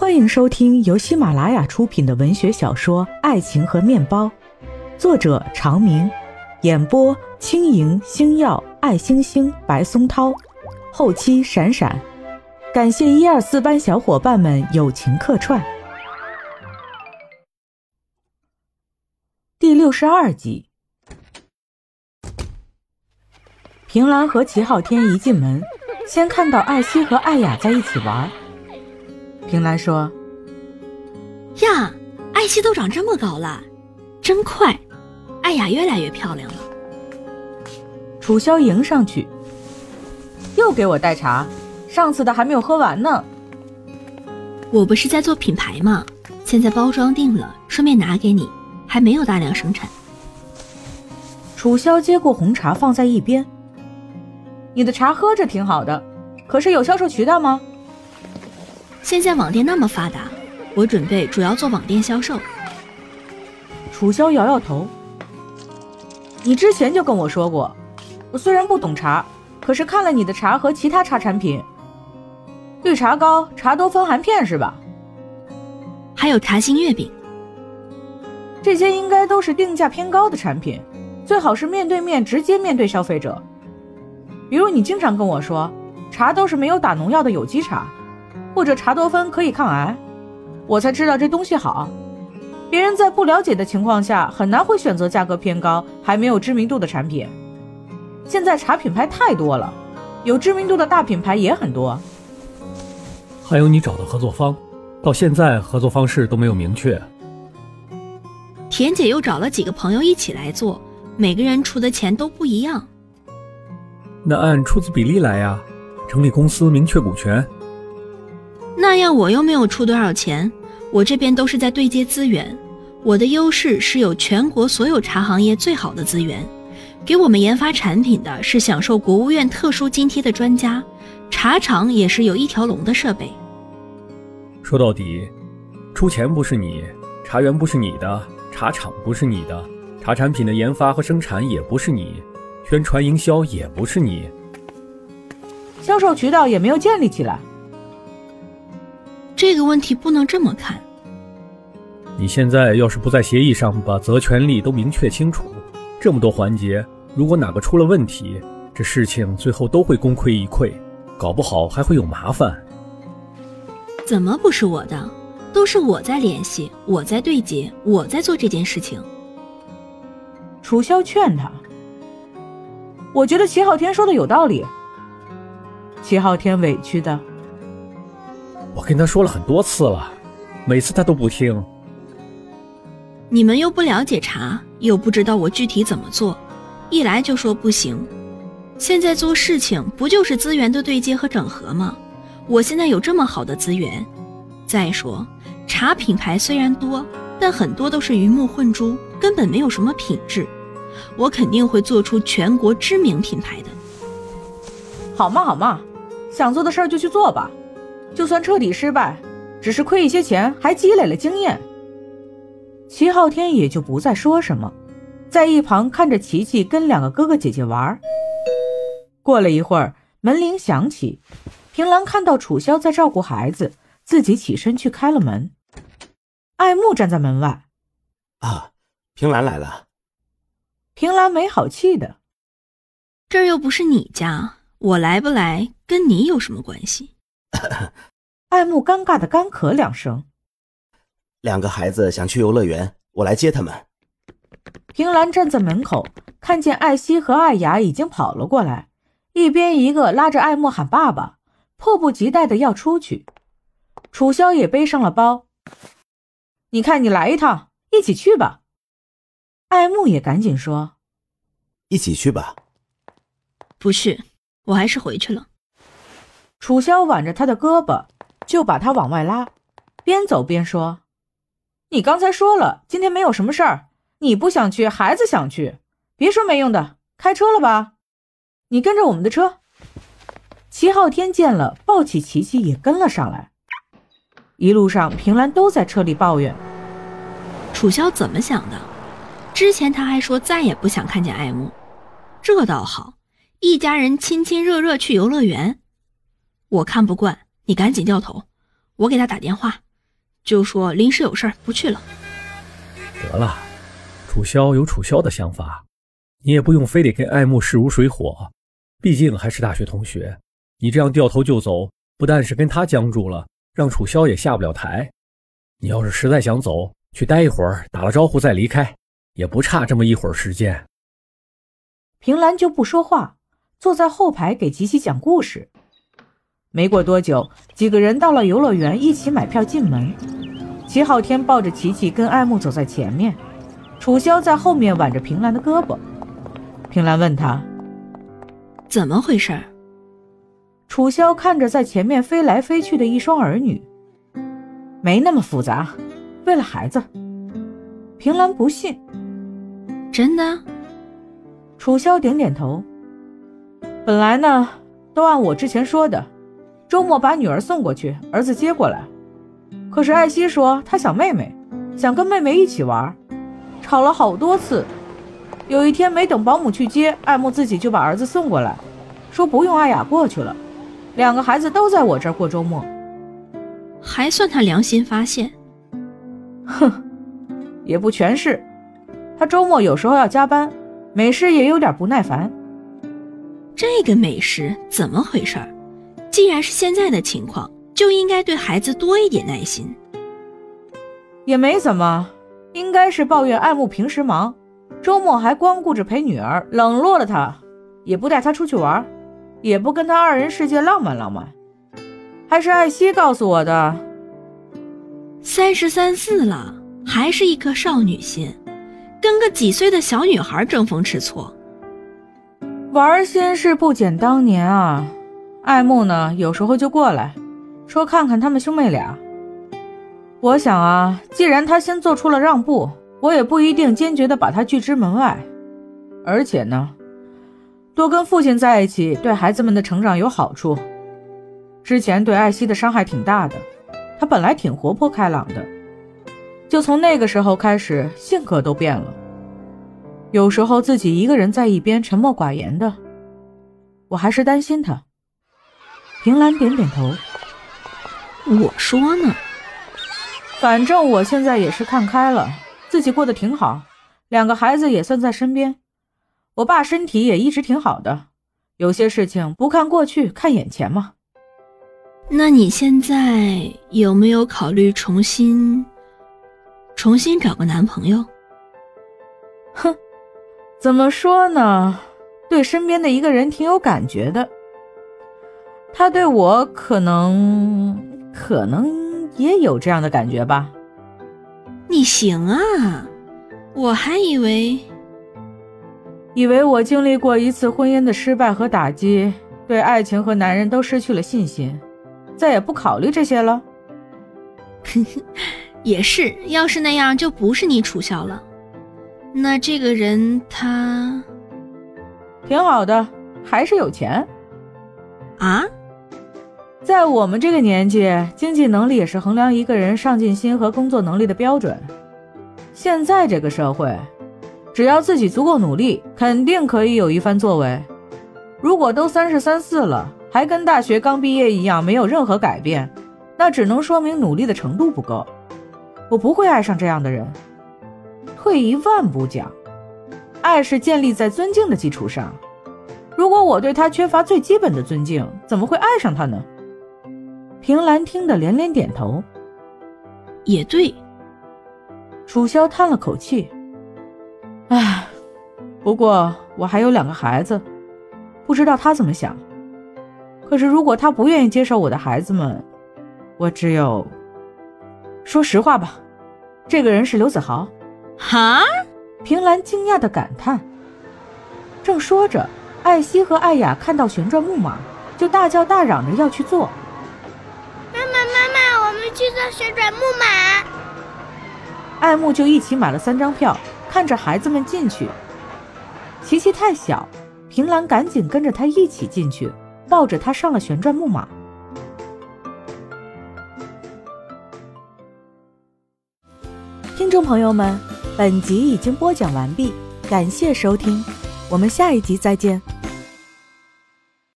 欢迎收听由喜马拉雅出品的文学小说《爱情和面包》，作者长明，演播轻盈、星耀、爱星星、白松涛，后期闪闪。感谢一二四班小伙伴们友情客串。第六十二集，平兰和齐昊天一进门，先看到艾希和艾雅在一起玩。平兰说：“呀，艾希都长这么高了，真快！艾雅越来越漂亮了。”楚萧迎上去，又给我带茶，上次的还没有喝完呢。我不是在做品牌吗？现在包装定了，顺便拿给你，还没有大量生产。楚萧接过红茶放在一边，你的茶喝着挺好的，可是有销售渠道吗？现在网店那么发达，我准备主要做网店销售。楚萧摇摇头，你之前就跟我说过，我虽然不懂茶，可是看了你的茶和其他茶产品，绿茶膏、茶多酚含片是吧？还有茶心月饼，这些应该都是定价偏高的产品，最好是面对面直接面对消费者。比如你经常跟我说，茶都是没有打农药的有机茶。或者茶多酚可以抗癌，我才知道这东西好。别人在不了解的情况下，很难会选择价格偏高还没有知名度的产品。现在茶品牌太多了，有知名度的大品牌也很多。还有你找的合作方，到现在合作方式都没有明确。田姐又找了几个朋友一起来做，每个人出的钱都不一样。那按出资比例来呀，成立公司明确股权。那样我又没有出多少钱，我这边都是在对接资源。我的优势是有全国所有茶行业最好的资源，给我们研发产品的是享受国务院特殊津贴的专家，茶厂也是有一条龙的设备。说到底，出钱不是你，茶园不是你的，茶厂不是你的，茶产品的研发和生产也不是你，宣传营销也不是你，销售渠道也没有建立起来。这个问题不能这么看。你现在要是不在协议上把责权利都明确清楚，这么多环节，如果哪个出了问题，这事情最后都会功亏一篑，搞不好还会有麻烦。怎么不是我的？都是我在联系，我在对接，我在做这件事情。楚萧劝他：“我觉得齐昊天说的有道理。”齐昊天委屈的。我跟他说了很多次了，每次他都不听。你们又不了解茶，又不知道我具体怎么做，一来就说不行。现在做事情不就是资源的对接和整合吗？我现在有这么好的资源，再说茶品牌虽然多，但很多都是鱼目混珠，根本没有什么品质。我肯定会做出全国知名品牌的。好嘛好嘛，想做的事儿就去做吧。就算彻底失败，只是亏一些钱，还积累了经验。齐昊天也就不再说什么，在一旁看着琪琪跟两个哥哥姐姐玩。过了一会儿，门铃响起，平兰看到楚萧在照顾孩子，自己起身去开了门。爱慕站在门外，啊，平兰来了。平兰没好气的，这儿又不是你家，我来不来跟你有什么关系？爱慕尴尬的干咳两声。两个孩子想去游乐园，我来接他们。平兰站在门口，看见艾希和艾雅已经跑了过来，一边一个拉着艾慕喊爸爸，迫不及待的要出去。楚萧也背上了包，你看你来一趟，一起去吧。艾慕也赶紧说：“一起去吧。”不去，我还是回去了。楚萧挽着他的胳膊，就把他往外拉，边走边说：“你刚才说了，今天没有什么事儿，你不想去，孩子想去，别说没用的，开车了吧？你跟着我们的车。”齐昊天见了，抱起琪琪也跟了上来。一路上，平兰都在车里抱怨：“楚萧怎么想的？之前他还说再也不想看见爱慕，这倒好，一家人亲亲热热去游乐园。”我看不惯，你赶紧掉头。我给他打电话，就说临时有事儿不去了。得了，楚萧有楚萧的想法，你也不用非得跟爱慕势如水火，毕竟还是大学同学。你这样掉头就走，不但是跟他僵住了，让楚萧也下不了台。你要是实在想走，去待一会儿，打了招呼再离开，也不差这么一会儿时间。平兰就不说话，坐在后排给吉吉讲故事。没过多久，几个人到了游乐园，一起买票进门。齐昊天抱着琪琪跟爱慕走在前面，楚萧在后面挽着平兰的胳膊。平兰问他：“怎么回事？”楚萧看着在前面飞来飞去的一双儿女，没那么复杂，为了孩子。平兰不信，真的？楚萧点点头。本来呢，都按我之前说的，周末把女儿送过去，儿子接过来。可是艾希说她想妹妹，想跟妹妹一起玩，吵了好多次。有一天没等保姆去接，艾慕自己就把儿子送过来，说不用艾雅过去了。两个孩子都在我这儿过周末，还算他良心发现。哼，也不全是，他周末有时候要加班，美诗也有点不耐烦。这个美食怎么回事？既然是现在的情况，就应该对孩子多一点耐心。也没怎么，应该是抱怨爱慕平时忙，周末还光顾着陪女儿，冷落了她，也不带她出去玩。也不跟她二人世界浪漫浪漫，还是艾希告诉我的。三十三四了，还是一颗少女心，跟个几岁的小女孩争风吃醋。玩心事不减当年啊！爱慕呢，有时候就过来，说看看他们兄妹俩。我想啊，既然他先做出了让步，我也不一定坚决的把他拒之门外。而且呢。多跟父亲在一起，对孩子们的成长有好处。之前对艾希的伤害挺大的，她本来挺活泼开朗的，就从那个时候开始，性格都变了。有时候自己一个人在一边沉默寡言的，我还是担心她。平兰点点头。我说呢，反正我现在也是看开了，自己过得挺好，两个孩子也算在身边。我爸身体也一直挺好的，有些事情不看过去，看眼前嘛。那你现在有没有考虑重新、重新找个男朋友？哼，怎么说呢？对身边的一个人挺有感觉的，他对我可能、可能也有这样的感觉吧。你行啊，我还以为。以为我经历过一次婚姻的失败和打击，对爱情和男人都失去了信心，再也不考虑这些了。也是，要是那样，就不是你楚笑了。那这个人他挺好的，还是有钱啊？在我们这个年纪，经济能力也是衡量一个人上进心和工作能力的标准。现在这个社会。只要自己足够努力，肯定可以有一番作为。如果都三十三四了，还跟大学刚毕业一样没有任何改变，那只能说明努力的程度不够。我不会爱上这样的人。退一万步讲，爱是建立在尊敬的基础上。如果我对他缺乏最基本的尊敬，怎么会爱上他呢？平兰听得连连点头。也对。楚萧叹了口气。唉，不过我还有两个孩子，不知道他怎么想。可是如果他不愿意接受我的孩子们，我只有说实话吧。这个人是刘子豪。哈！平兰惊讶的感叹。正说着，艾希和艾雅看到旋转木马，就大叫大嚷着要去坐。去坐旋转木马。爱慕就一起买了三张票。看着孩子们进去，琪琪太小，平兰赶紧跟着他一起进去，抱着他上了旋转木马。听众朋友们，本集已经播讲完毕，感谢收听，我们下一集再见。